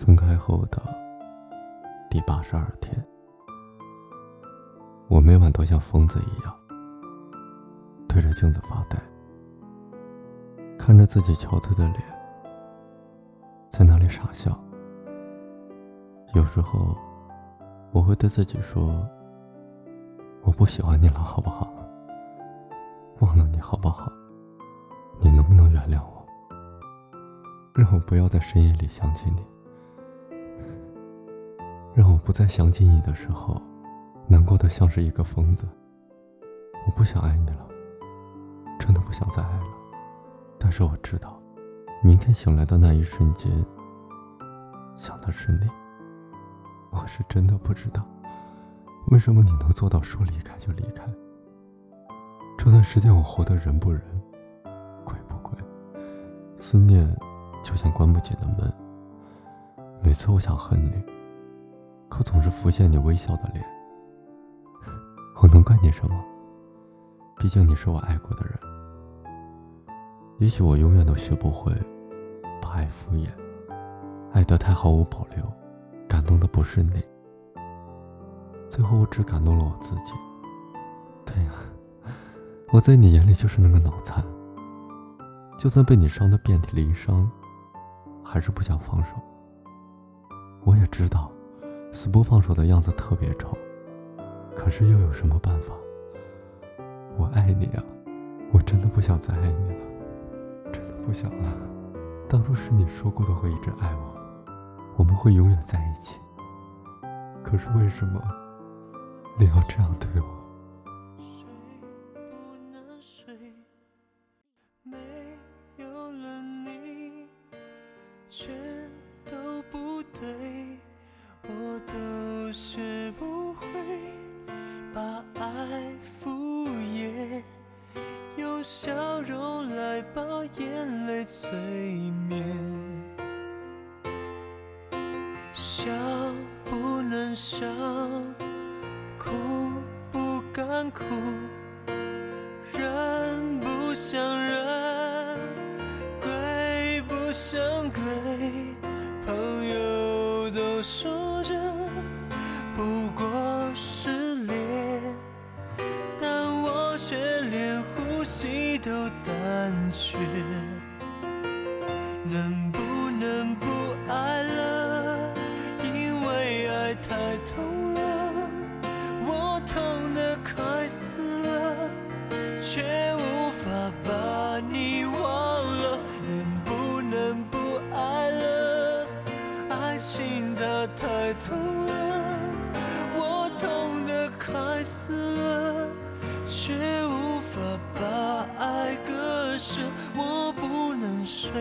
分开后的第八十二天，我每晚都像疯子一样对着镜子发呆，看着自己憔悴的脸，在那里傻笑。有时候，我会对自己说：“我不喜欢你了，好不好？忘了你好不好？你能不能原谅我？让我不要在深夜里想起你。”让我不再想起你的时候，难过的像是一个疯子。我不想爱你了，真的不想再爱了。但是我知道，明天醒来的那一瞬间，想的是你。我是真的不知道，为什么你能做到说离开就离开。这段时间我活得人不人，鬼不鬼，思念就像关不紧的门。每次我想恨你。可总是浮现你微笑的脸，我能怪你什么？毕竟你是我爱过的人。也许我永远都学不会把爱敷衍，爱得太毫无保留，感动的不是你。最后我只感动了我自己。对呀，我在你眼里就是那个脑残。就算被你伤得遍体鳞伤，还是不想放手。我也知道。死不放手的样子特别丑，可是又有什么办法？我爱你啊，我真的不想再爱你了，真的不想了。当初是你说过的会一直爱我，我们会永远在一起。可是为什么你要这样对我？睡不能睡，没有了你，全都不对我都学不会把爱敷衍，用笑容来把眼泪催眠。笑不能笑，哭不敢哭，人不像人，都胆怯，能不能不爱了？因为爱太痛了，我痛得快死了，却无法把你忘了。能不能不爱了？爱情它太痛了，我痛得快死了，却。无法把是，我不能睡。